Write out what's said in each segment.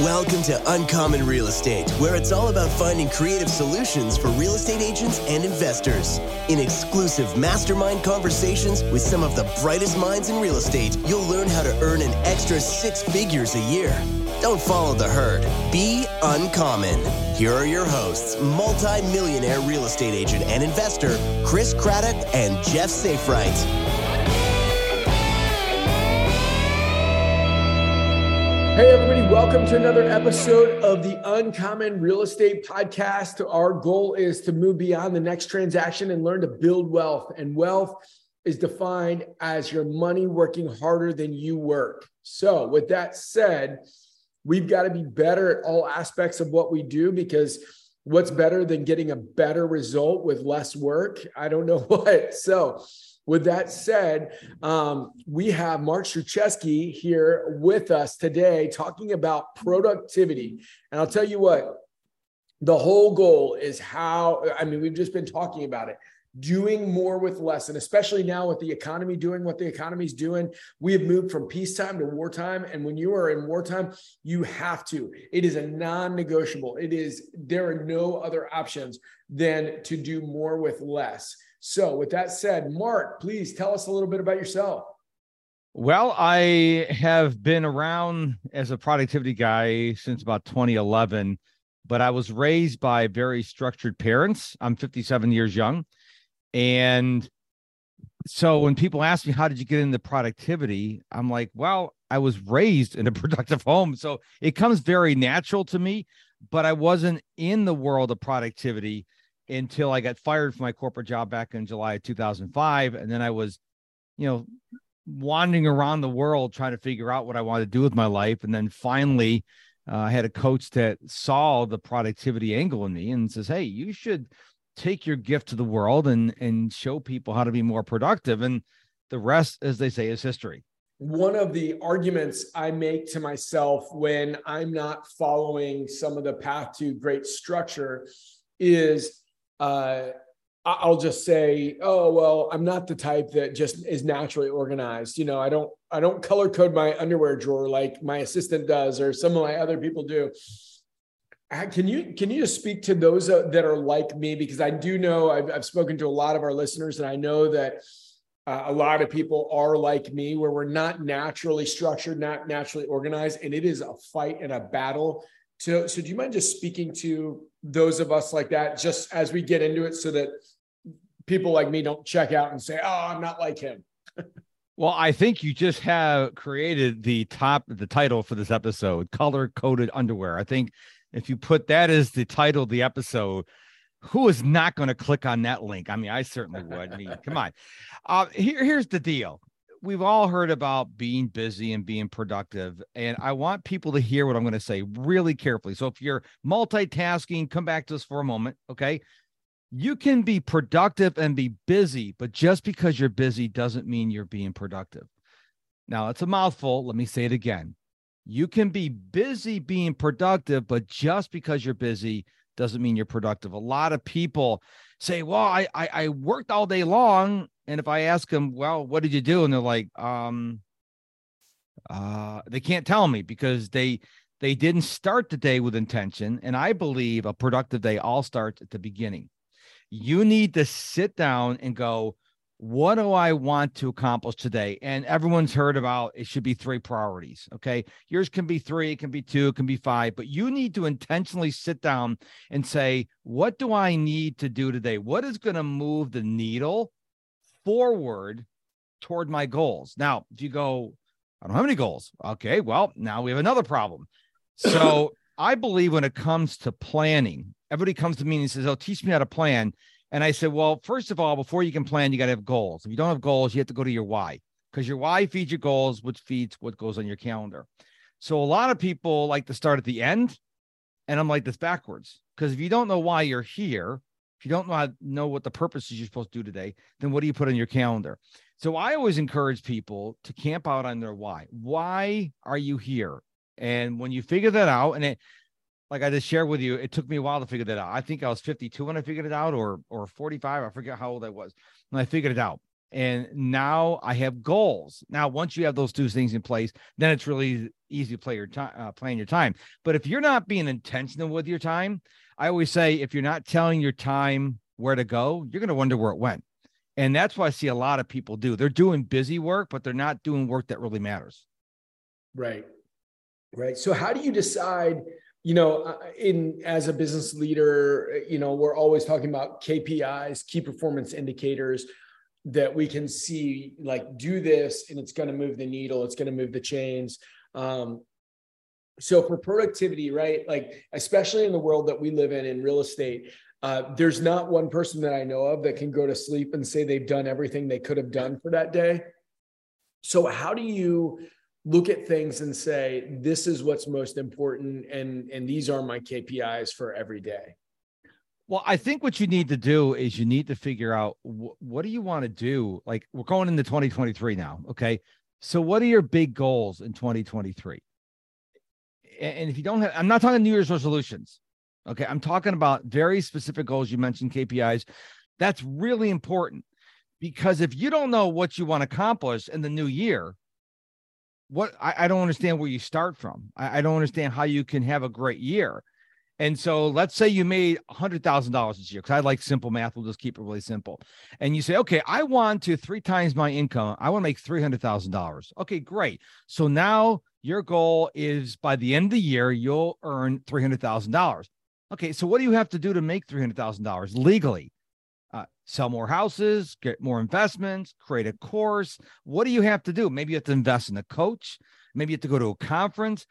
Welcome to Uncommon Real Estate, where it's all about finding creative solutions for real estate agents and investors. In exclusive mastermind conversations with some of the brightest minds in real estate, you'll learn how to earn an extra six figures a year. Don't follow the herd. Be uncommon. Here are your hosts, multi-millionaire real estate agent and investor Chris Craddock and Jeff Safright. Hey, everybody, welcome to another episode of the Uncommon Real Estate Podcast. Our goal is to move beyond the next transaction and learn to build wealth. And wealth is defined as your money working harder than you work. So, with that said, we've got to be better at all aspects of what we do because what's better than getting a better result with less work? I don't know what. So, with that said, um, we have Mark Struczewski here with us today talking about productivity. And I'll tell you what, the whole goal is how, I mean, we've just been talking about it doing more with less. And especially now with the economy doing what the economy is doing, we have moved from peacetime to wartime. And when you are in wartime, you have to. It is a non negotiable. It is, there are no other options than to do more with less. So, with that said, Mark, please tell us a little bit about yourself. Well, I have been around as a productivity guy since about 2011, but I was raised by very structured parents. I'm 57 years young. And so when people ask me, how did you get into productivity? I'm like, well, I was raised in a productive home. So it comes very natural to me, but I wasn't in the world of productivity until I got fired from my corporate job back in July of 2005. And then I was, you know, wandering around the world trying to figure out what I wanted to do with my life. And then finally, uh, I had a coach that saw the productivity angle in me and says, Hey, you should take your gift to the world and and show people how to be more productive. And the rest, as they say, is history. One of the arguments I make to myself when I'm not following some of the path to great structure is uh, I'll just say, oh well, I'm not the type that just is naturally organized. You know, I don't I don't color code my underwear drawer like my assistant does or some of my other people do. Uh, can you can you just speak to those uh, that are like me because I do know I've, I've spoken to a lot of our listeners and I know that uh, a lot of people are like me where we're not naturally structured, not naturally organized, and it is a fight and a battle so, so do you mind just speaking to those of us like that, just as we get into it, so that people like me don't check out and say, "Oh, I'm not like him." well, I think you just have created the top, the title for this episode, "Color Coded Underwear." I think if you put that as the title of the episode, who is not going to click on that link? I mean, I certainly would. I mean, come on. Uh, here, here's the deal we've all heard about being busy and being productive and i want people to hear what i'm going to say really carefully. So if you're multitasking come back to us for a moment okay? You can be productive and be busy but just because you're busy doesn't mean you're being productive. Now it's a mouthful let me say it again. You can be busy being productive but just because you're busy doesn't mean you're productive. A lot of people say well i i, I worked all day long and if I ask them, well, what did you do? And they're like, um, uh, they can't tell me because they they didn't start the day with intention. And I believe a productive day all starts at the beginning. You need to sit down and go, what do I want to accomplish today? And everyone's heard about it should be three priorities. Okay. Yours can be three, it can be two, it can be five, but you need to intentionally sit down and say, what do I need to do today? What is going to move the needle forward toward my goals. Now, if you go, I don't have any goals. Okay, well, now we have another problem. So I believe when it comes to planning, everybody comes to me and says, Oh, teach me how to plan. And I said, Well, first of all, before you can plan, you got to have goals. If you don't have goals, you have to go to your why because your why feeds your goals, which feeds what goes on your calendar. So a lot of people like to start at the end. And I'm like this backwards because if you don't know why you're here, if you don't know, how, know what the purpose is you're supposed to do today, then what do you put on your calendar? So I always encourage people to camp out on their why. Why are you here? And when you figure that out, and it, like I just shared with you, it took me a while to figure that out. I think I was 52 when I figured it out, or or 45. I forget how old I was when I figured it out. And now I have goals. Now, once you have those two things in place, then it's really easy to play your time, uh, plan your time. But if you're not being intentional with your time, I always say if you're not telling your time where to go, you're going to wonder where it went. And that's what I see a lot of people do. They're doing busy work, but they're not doing work that really matters. Right. Right. So how do you decide, you know, uh, in as a business leader, you know, we're always talking about KPIs, key performance indicators that we can see like do this and it's going to move the needle, it's going to move the chains. Um, so for productivity, right? Like especially in the world that we live in in real estate, uh, there's not one person that I know of that can go to sleep and say they've done everything they could have done for that day. So, how do you look at things and say, this is what's most important, and and these are my KPIs for every day? Well, I think what you need to do is you need to figure out wh- what do you want to do. Like we're going into 2023 now, okay? So, what are your big goals in 2023? And if you don't have, I'm not talking New Year's resolutions. Okay. I'm talking about very specific goals. You mentioned KPIs. That's really important because if you don't know what you want to accomplish in the new year, what I, I don't understand where you start from. I, I, don't understand how you can have a great year. And so let's say you made $100,000 this year, because I like simple math. We'll just keep it really simple. And you say, okay, I want to three times my income. I want to make $300,000. Okay, great. So now your goal is by the end of the year, you'll earn $300,000. Okay, so what do you have to do to make $300,000 legally? Sell more houses, get more investments, create a course. What do you have to do? Maybe you have to invest in a coach. Maybe you have to go to a conference.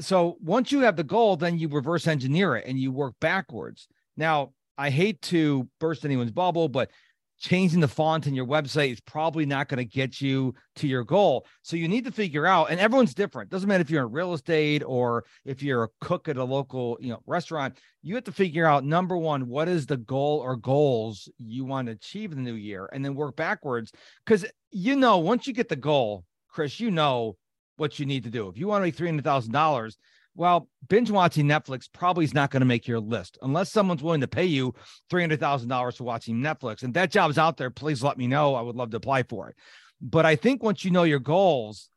So once you have the goal, then you reverse engineer it and you work backwards. Now, I hate to burst anyone's bubble, but changing the font in your website is probably not going to get you to your goal. So you need to figure out, and everyone's different. Doesn't matter if you're in real estate or if you're a cook at a local, you know, restaurant. You have to figure out number one, what is the goal or goals you want to achieve in the new year, and then work backwards. Because you know, once you get the goal, Chris, you know what you need to do. If you want to make three hundred thousand dollars, well, binge watching Netflix probably is not going to make your list unless someone's willing to pay you $300,000 for watching Netflix. And that job's out there. Please let me know. I would love to apply for it. But I think once you know your goals,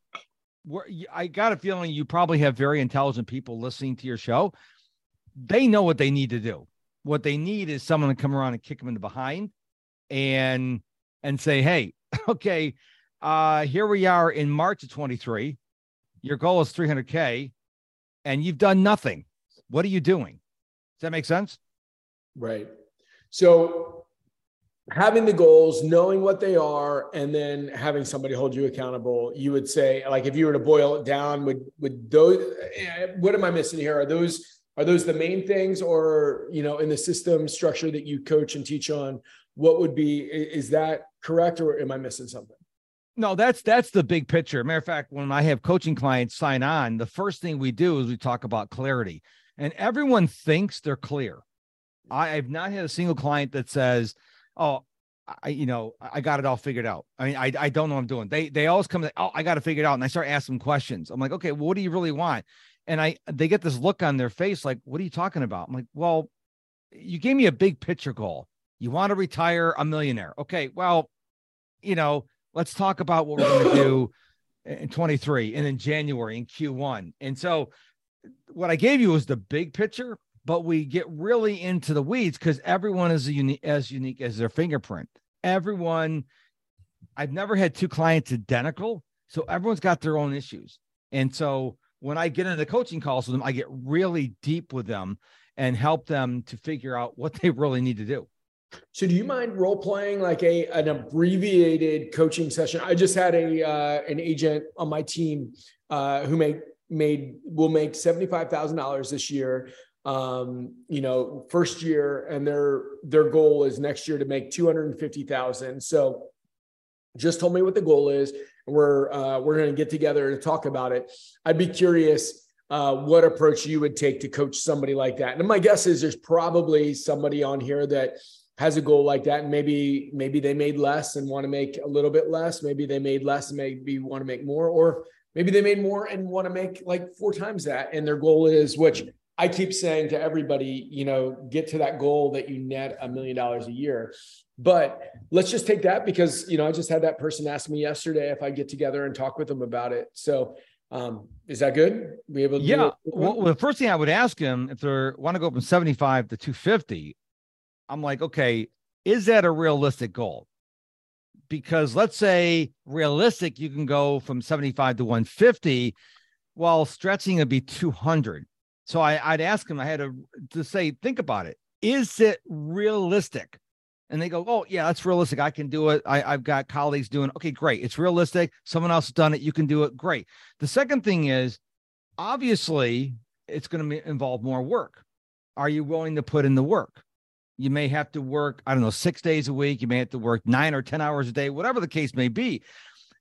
I got a feeling you probably have very intelligent people listening to your show. They know what they need to do. What they need is someone to come around and kick them in the behind and and say, "Hey, okay, uh here we are in March of 23. Your goal is 300k and you've done nothing. What are you doing? Does that make sense? Right. So having the goals, knowing what they are, and then having somebody hold you accountable, you would say, like if you were to boil it down, would would those eh, what am I missing here? Are those are those the main things or you know in the system structure that you coach and teach on what would be is that correct or am i missing something no, that's that's the big picture. Matter of fact, when I have coaching clients sign on, the first thing we do is we talk about clarity. And everyone thinks they're clear. I, have not had a single client that says, Oh, I, you know, I got it all figured out. I mean, I, I don't know what I'm doing. They they always come, oh, I got to figure it out. And I start asking questions. I'm like, okay, well, what do you really want? And I they get this look on their face, like, what are you talking about? I'm like, well, you gave me a big picture goal. You want to retire a millionaire. Okay, well, you know, let's talk about what we're going to do in 23 and in January in Q1. And so what I gave you was the big picture, but we get really into the weeds because everyone is unique as unique as their fingerprint. Everyone, I've never had two clients identical. So everyone's got their own issues. And so when I get into the coaching calls with them, I get really deep with them and help them to figure out what they really need to do. So, do you mind role playing like a an abbreviated coaching session? I just had a uh, an agent on my team uh, who made made will make seventy five thousand dollars this year. Um, you know, first year, and their their goal is next year to make two hundred and fifty thousand. So, just told me what the goal is, and we're uh, we're going to get together to talk about it. I'd be curious. Uh, what approach you would take to coach somebody like that? And my guess is there's probably somebody on here that has a goal like that and maybe maybe they made less and want to make a little bit less maybe they made less and maybe want to make more or maybe they made more and want to make like four times that and their goal is which i keep saying to everybody you know get to that goal that you net a million dollars a year But let's just take that because you know I just had that person ask me yesterday if I get together and talk with them about it. So um, is that good? Be able to yeah. Well, the first thing I would ask him if they want to go from 75 to 250, I'm like, okay, is that a realistic goal? Because let's say realistic, you can go from 75 to 150, while stretching would be 200. So I, would ask him, I had to, to say, think about it. Is it realistic? and they go, "Oh yeah, that's realistic. I can do it. I, have got colleagues doing. Okay, great. It's realistic. Someone else has done it. You can do it. Great." The second thing is, obviously, it's going to involve more work. Are you willing to put in the work? You may have to work, I don't know, six days a week. You may have to work nine or ten hours a day, whatever the case may be.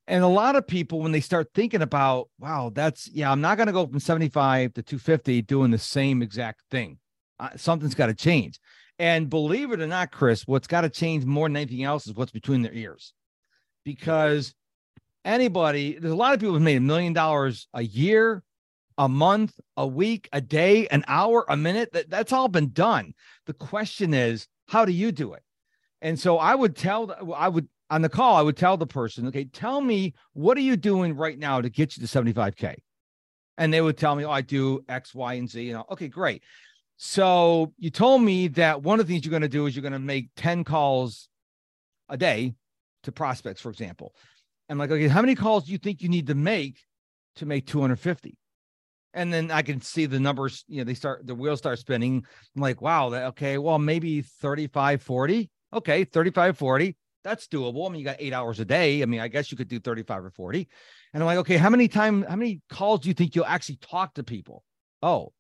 And a lot of people, when they start thinking about, wow, that's yeah, I'm not going to go from 75 to 250 doing the same exact thing. Uh, something's got to change. And believe it or not, Chris, what's got to change more than anything else is what's between their ears. Because anybody, there's a lot of people who've made a million dollars a year, a month, a week, a day, an hour, a minute. That, that's all been done. The question is, how do you do it? And so I would tell, I would, on the call, I would tell the person, okay, tell me what are you doing right now to get you to 75K? And they would tell me, oh, I do X, Y, and Z. You know, okay, great. So you told me that one of the things you're going to do is you're going to make 10 calls a day to prospects, for example. I'm like, okay, how many calls do you think you need to make to make 250? And then I can see the numbers, you know, they start, the wheels start spinning. I'm like, wow, okay, well, maybe 35, 40. Okay, 35, 40. That's doable. I mean, you got eight hours a day. I mean, I guess you could do 35 or 40. And I'm like, okay, how many time, how many calls do you think you'll actually talk to people? Oh,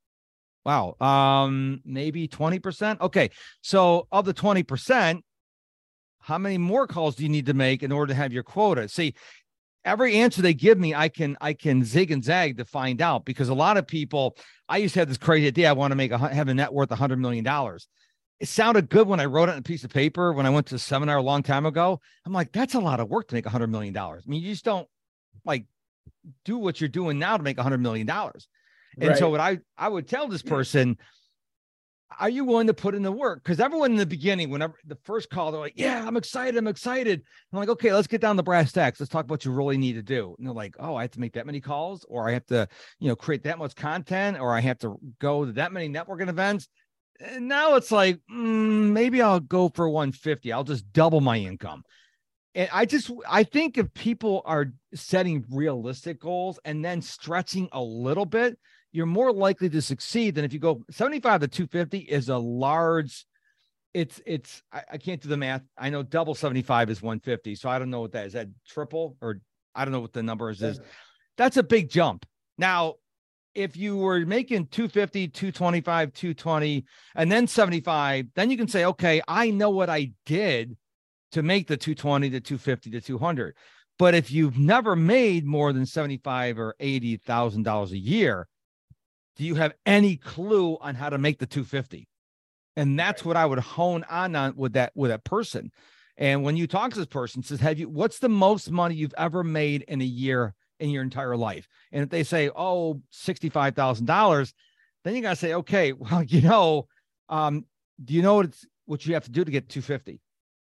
Wow. Um, maybe 20%. Okay. So of the 20%, how many more calls do you need to make in order to have your quota? See, every answer they give me, I can I can zig and zag to find out because a lot of people, I used to have this crazy idea. I want to make a have a net worth a hundred million dollars. It sounded good when I wrote it on a piece of paper when I went to a seminar a long time ago. I'm like, that's a lot of work to make a hundred million dollars. I mean, you just don't like do what you're doing now to make a hundred million dollars. And right. so what I I would tell this person, are you willing to put in the work? Because everyone in the beginning, whenever the first call, they're like, Yeah, I'm excited, I'm excited. I'm like, okay, let's get down the brass tacks. Let's talk about what you really need to do. And they're like, Oh, I have to make that many calls, or I have to, you know, create that much content, or I have to go to that many networking events. And now it's like, mm, maybe I'll go for 150. I'll just double my income and I just I think if people are setting realistic goals and then stretching a little bit, you're more likely to succeed than if you go 75 to 250 is a large it's it's I, I, can't do the math. I know double 75 is 150 so i don't know what that is that triple or i don't know what the numbers is. That's a big jump. Now if you were making 250 225 220 and then 75 then you can say okay i know what i did to make the 220 to 250 to 200 but if you've never made more than 75 or 80 thousand dollars a year do you have any clue on how to make the 250 and that's what i would hone on on with that with that person. And when you talk to this person says have you what's the most money you've ever made in a year in your entire life? And if they say oh $65000 then you got to say okay well you know um, do you know what it's what you have to do to get 250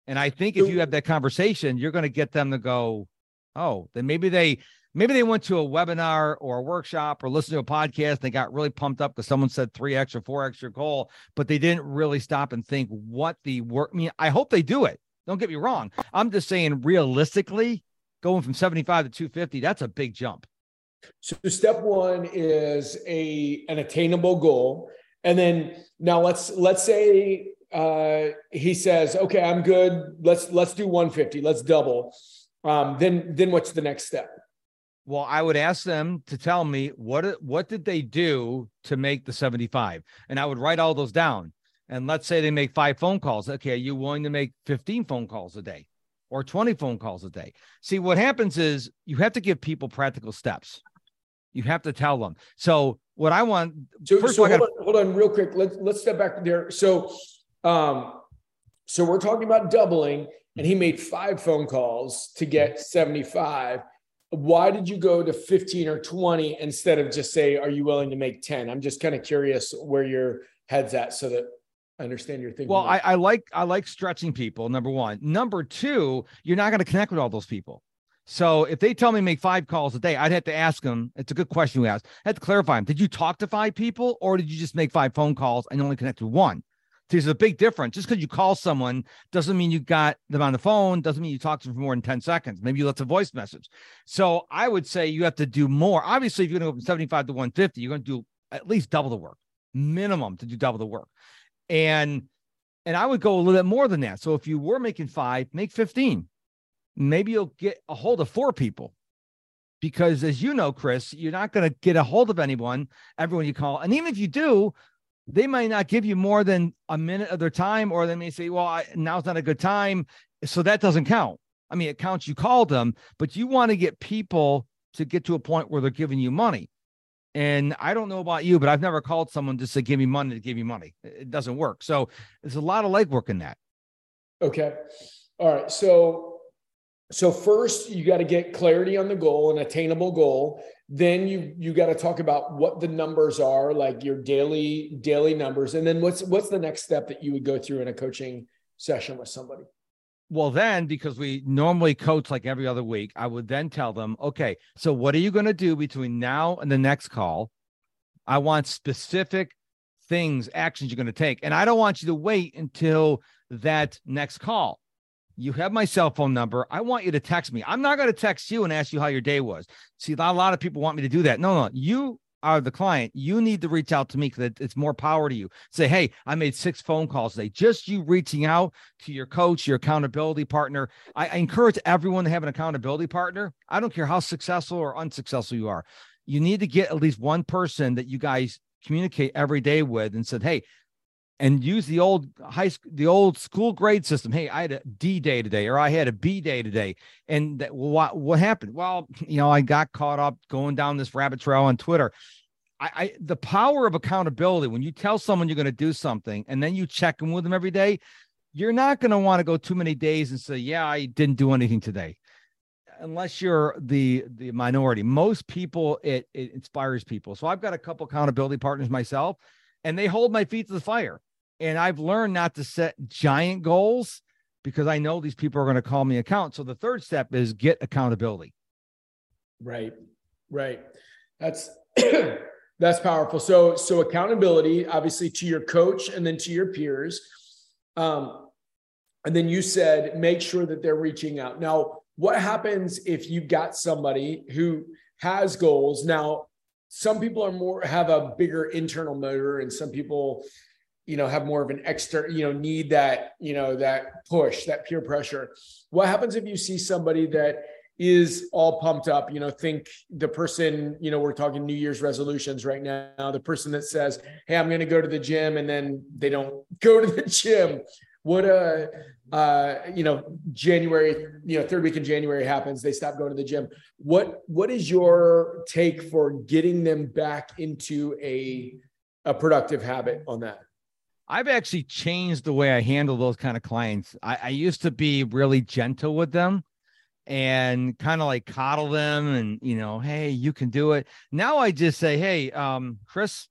and i think if you have that conversation you're going to get them to go oh then maybe they maybe they went to a webinar or a workshop or listened to a podcast. They got really pumped up because someone said three extra, four extra goal, but they didn't really stop and think what the work. I mean, I hope they do it. Don't get me wrong. I'm just saying, realistically, going from 75 to 250, that's a big jump. So step one is a an attainable goal, and then now let's let's say uh, he says, okay, I'm good. Let's let's do 150. Let's double. Um, then then what's the next step? Well, I would ask them to tell me what what did they do to make the 75, and I would write all those down. And let's say they make five phone calls. Okay, are you willing to make 15 phone calls a day or 20 phone calls a day? See, what happens is you have to give people practical steps. You have to tell them. So what I want so, first so hold, gotta, on, hold on real quick. Let's let's step back there. So um so we're talking about doubling, and he made five phone calls to get 75 why did you go to 15 or 20 instead of just say are you willing to make 10 i'm just kind of curious where your head's at so that I understand your thinking. Well, I, I like I like stretching people. Number one. Number two, you're not going to connect with all those people. So if they tell me make five calls a day, I'd have to ask them. It's a good question you asked. I had to clarify them. Did you talk to five people or did you just make five phone calls and only connect with one? There's a big difference. Just because you call someone doesn't mean you got them on the phone, doesn't mean you talked to them for more than 10 seconds. Maybe you left a voice message. So I would say you have to do more. Obviously, if you're going to go from 75 to 150, you're going to do at least double the work, minimum to do double the work. And and I would go a little bit more than that. So if you were making five, make 15. Maybe you'll get a hold of four people. Because as you know, Chris, you're not going to get a hold of anyone, everyone you call. And even if you do, they might not give you more than a minute of their time, or they may say, Well, I, now's not a good time. So that doesn't count. I mean, it counts you called them, but you want to get people to get to a point where they're giving you money. And I don't know about you, but I've never called someone just to give me money to give you money. It doesn't work. So there's a lot of legwork in that. Okay. All right. So so first you got to get clarity on the goal, an attainable goal. Then you you got to talk about what the numbers are, like your daily daily numbers. And then what's what's the next step that you would go through in a coaching session with somebody? Well, then, because we normally coach like every other week, I would then tell them, okay, so what are you going to do between now and the next call? I want specific things, actions you're going to take. And I don't want you to wait until that next call. You have my cell phone number. I want you to text me. I'm not going to text you and ask you how your day was. See, a lot of people want me to do that. No, no, you are the client, you need to reach out to me because it's more power to you. Say, hey, I made six phone calls today. Just you reaching out to your coach, your accountability partner. I, I encourage everyone to have an accountability partner. I don't care how successful or unsuccessful you are. You need to get at least one person that you guys communicate every day with and said, hey, and use the old high school, the old school grade system. Hey, I had a D day today, or I had a B day today, and that, what what happened? Well, you know, I got caught up going down this rabbit trail on Twitter. I, I the power of accountability when you tell someone you're going to do something and then you check in with them every day, you're not going to want to go too many days and say, "Yeah, I didn't do anything today." Unless you're the the minority, most people it it inspires people. So I've got a couple accountability partners myself and they hold my feet to the fire. And I've learned not to set giant goals because I know these people are going to call me account. So the third step is get accountability. Right. Right. That's that's powerful. So so accountability obviously to your coach and then to your peers. Um and then you said make sure that they're reaching out. Now, what happens if you've got somebody who has goals? Now, some people are more have a bigger internal motor and some people you know have more of an external you know need that you know that push that peer pressure. What happens if you see somebody that is all pumped up? You know think the person you know we're talking new year's resolutions right now the person that says hey i'm going to go to the gym and then they don't go to the gym. What uh uh you know january you know third week in january happens they stop going to the gym what what is your take for getting them back into a a productive habit on that I've actually changed the way I handle those kind of clients. I, I used to be really gentle with them and kind of like coddle them and, you know, hey, you can do it. Now I just say, hey, um, Chris,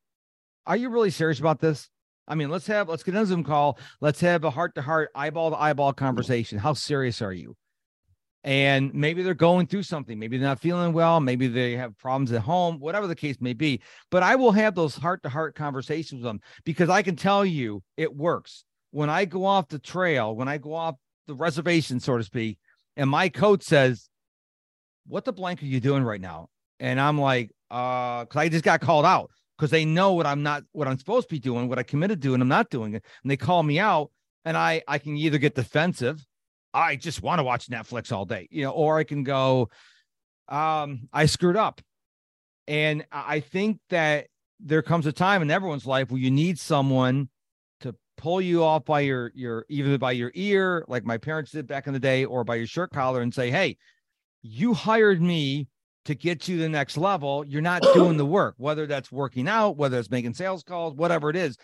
are you really serious about this? I mean, let's have let's get a Zoom call. Let's have a heart to heart, eyeball to eyeball conversation. How serious are you? And maybe they're going through something. Maybe they're not feeling well. Maybe they have problems at home, whatever the case may be. But I will have those heart to heart conversations with them because I can tell you it works. When I go off the trail, when I go off the reservation, so to speak, and my coach says, What the blank are you doing right now? And I'm like, uh, because I just got called out because they know what I'm not what I'm supposed to be doing, what I committed to, and I'm not doing it. And they call me out, and I I can either get defensive, I just want to watch Netflix all day, you know, or I can go, um, I screwed up. And I think that there comes a time in everyone's life where you need someone to pull you off by your your either by your ear, like my parents did back in the day, or by your shirt collar and say, Hey, you hired me to get you to the next level, you're not doing the work, whether that's working out, whether it's making sales calls, whatever it is.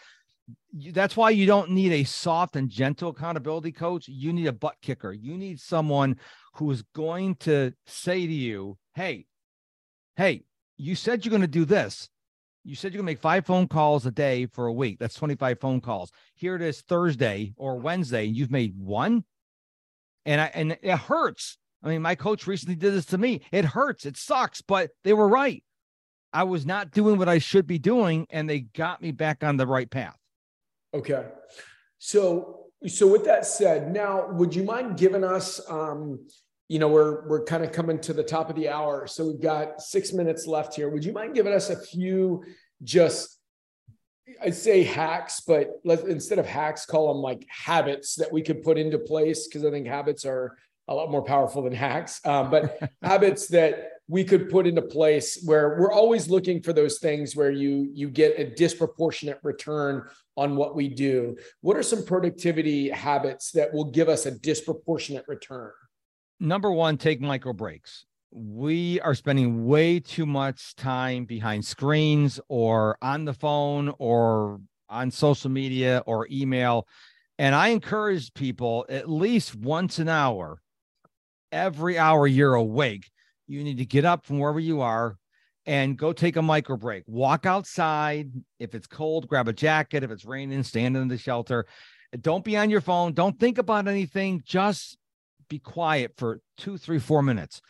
That's why you don't need a soft and gentle accountability coach. You need a butt kicker. You need someone who is going to say to you, Hey, hey, you said you're going to do this. You said you're gonna make five phone calls a day for a week. That's 25 phone calls. Here it is Thursday or Wednesday, and you've made one. And I and it hurts. I mean, my coach recently did this to me. It hurts. It sucks, but they were right. I was not doing what I should be doing, and they got me back on the right path. Okay. So, so with that said, now would you mind giving us, um, you know, we're we're kind of coming to the top of the hour, so we've got six minutes left here. Would you mind giving us a few just I'd say hacks, but let instead of hacks, call them like habits that we could put into place because I think habits are a lot more powerful than hacks. Um, but habits that we could put into place where we're always looking for those things where you you get a disproportionate return on what we do. What are some productivity habits that will give us a disproportionate return? Number one, take micro breaks. We are spending way too much time behind screens or on the phone or on social media or email. And I encourage people at least once an hour, every hour you're awake, you need to get up from wherever you are and go take a micro break. Walk outside. If it's cold, grab a jacket. If it's raining, stand in the shelter. Don't be on your phone. Don't think about anything. Just be quiet for two, three, four minutes.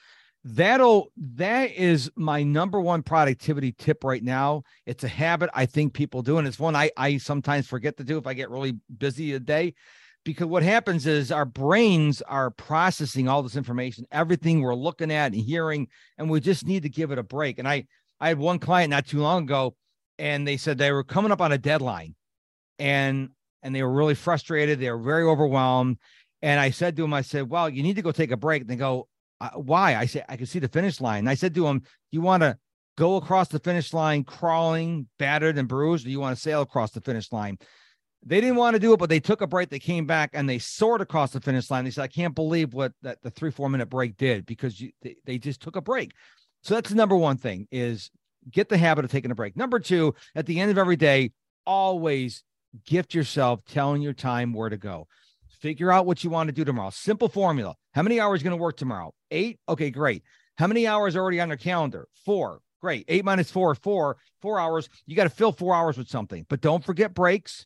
That'll that is my number one productivity tip right now. It's a habit I think people do, and it's one I I sometimes forget to do if I get really busy a day. Because what happens is our brains are processing all this information, everything we're looking at and hearing, and we just need to give it a break. And I I had one client not too long ago, and they said they were coming up on a deadline, and and they were really frustrated. They were very overwhelmed. And I said to him, I said, well, you need to go take a break. And they go, uh, why? I said, I can see the finish line. And I said to him, you want to go across the finish line crawling, battered and bruised, or you want to sail across the finish line? They didn't want to do it, but they took a break. They came back and they soared across the finish line. They said, I can't believe what that the three, four minute break did because you, they, they just took a break. So that's the number one thing is get the habit of taking a break. Number two, at the end of every day, always gift yourself telling your time where to go. Figure out what you want to do tomorrow. Simple formula. How many hours going to work tomorrow? Eight. Okay, great. How many hours already on your calendar? Four. Great. Eight minus four, four, four hours. You got to fill four hours with something, but don't forget breaks.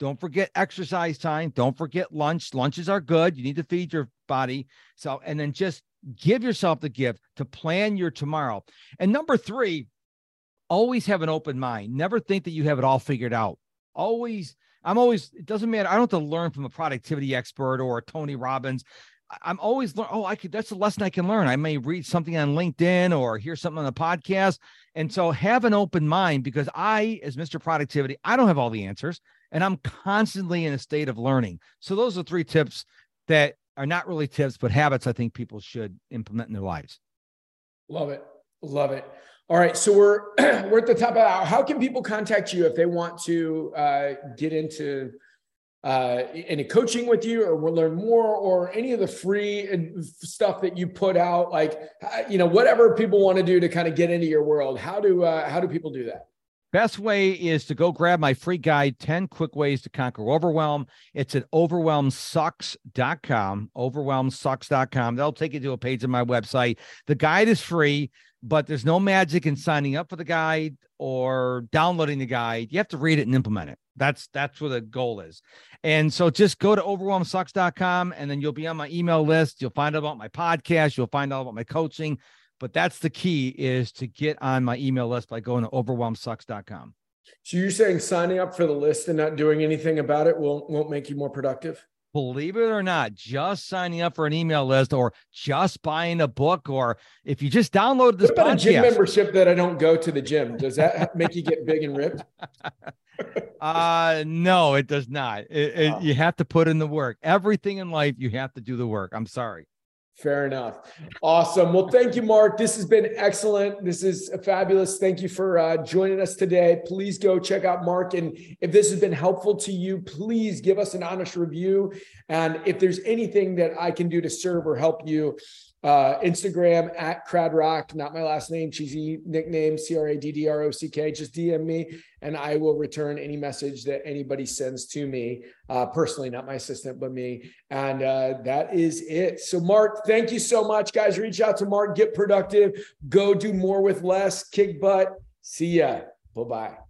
Don't forget exercise time. Don't forget lunch. Lunches are good. You need to feed your body. So, and then just give yourself the gift to plan your tomorrow. And number three, always have an open mind. Never think that you have it all figured out. Always I'm always, it doesn't matter. I don't have to learn from a productivity expert or a Tony Robbins. I'm always learn. Oh, I could. That's a lesson I can learn. I may read something on LinkedIn or hear something on the podcast, and so have an open mind because I, as Mr. Productivity, I don't have all the answers, and I'm constantly in a state of learning. So those are three tips that are not really tips, but habits I think people should implement in their lives. Love it. Love it. All right, so we're we're at the top of the hour. How can people contact you if they want to uh, get into uh, any coaching with you, or will learn more, or any of the free stuff that you put out? Like, uh, you know, whatever people want to do to kind of get into your world. How do uh, how do people do that? Best way is to go grab my free guide 10 quick ways to conquer overwhelm. It's at overwhelmsucks.com, overwhelmsucks.com. That'll take you to a page on my website. The guide is free but there's no magic in signing up for the guide or downloading the guide. You have to read it and implement it. That's that's where the goal is. And so just go to overwhelmsucks.com and then you'll be on my email list. You'll find out about my podcast, you'll find out about my coaching. But that's the key is to get on my email list by going to overwhelmsucks.com. So you're saying signing up for the list and not doing anything about it won't won't make you more productive? believe it or not, just signing up for an email list or just buying a book, or if you just download this what about podcast, a gym membership that I don't go to the gym, does that make you get big and ripped? uh no, it does not. It, it, oh. You have to put in the work. Everything in life, you have to do the work. I'm sorry. Fair enough. Awesome. Well, thank you, Mark. This has been excellent. This is fabulous. Thank you for uh, joining us today. Please go check out Mark. And if this has been helpful to you, please give us an honest review. And if there's anything that I can do to serve or help you, uh, Instagram at Crad Rock, not my last name, cheesy nickname, C R A D D R O C K. Just DM me and I will return any message that anybody sends to me uh, personally, not my assistant, but me. And uh, that is it. So, Mark, thank you so much, guys. Reach out to Mark, get productive, go do more with less, kick butt. See ya. Bye bye.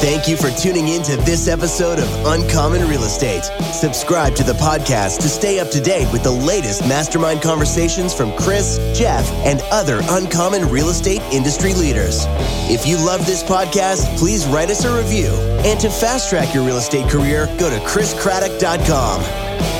Thank you for tuning in to this episode of Uncommon Real Estate. Subscribe to the podcast to stay up to date with the latest mastermind conversations from Chris, Jeff, and other uncommon real estate industry leaders. If you love this podcast, please write us a review. And to fast track your real estate career, go to chriscraddock.com.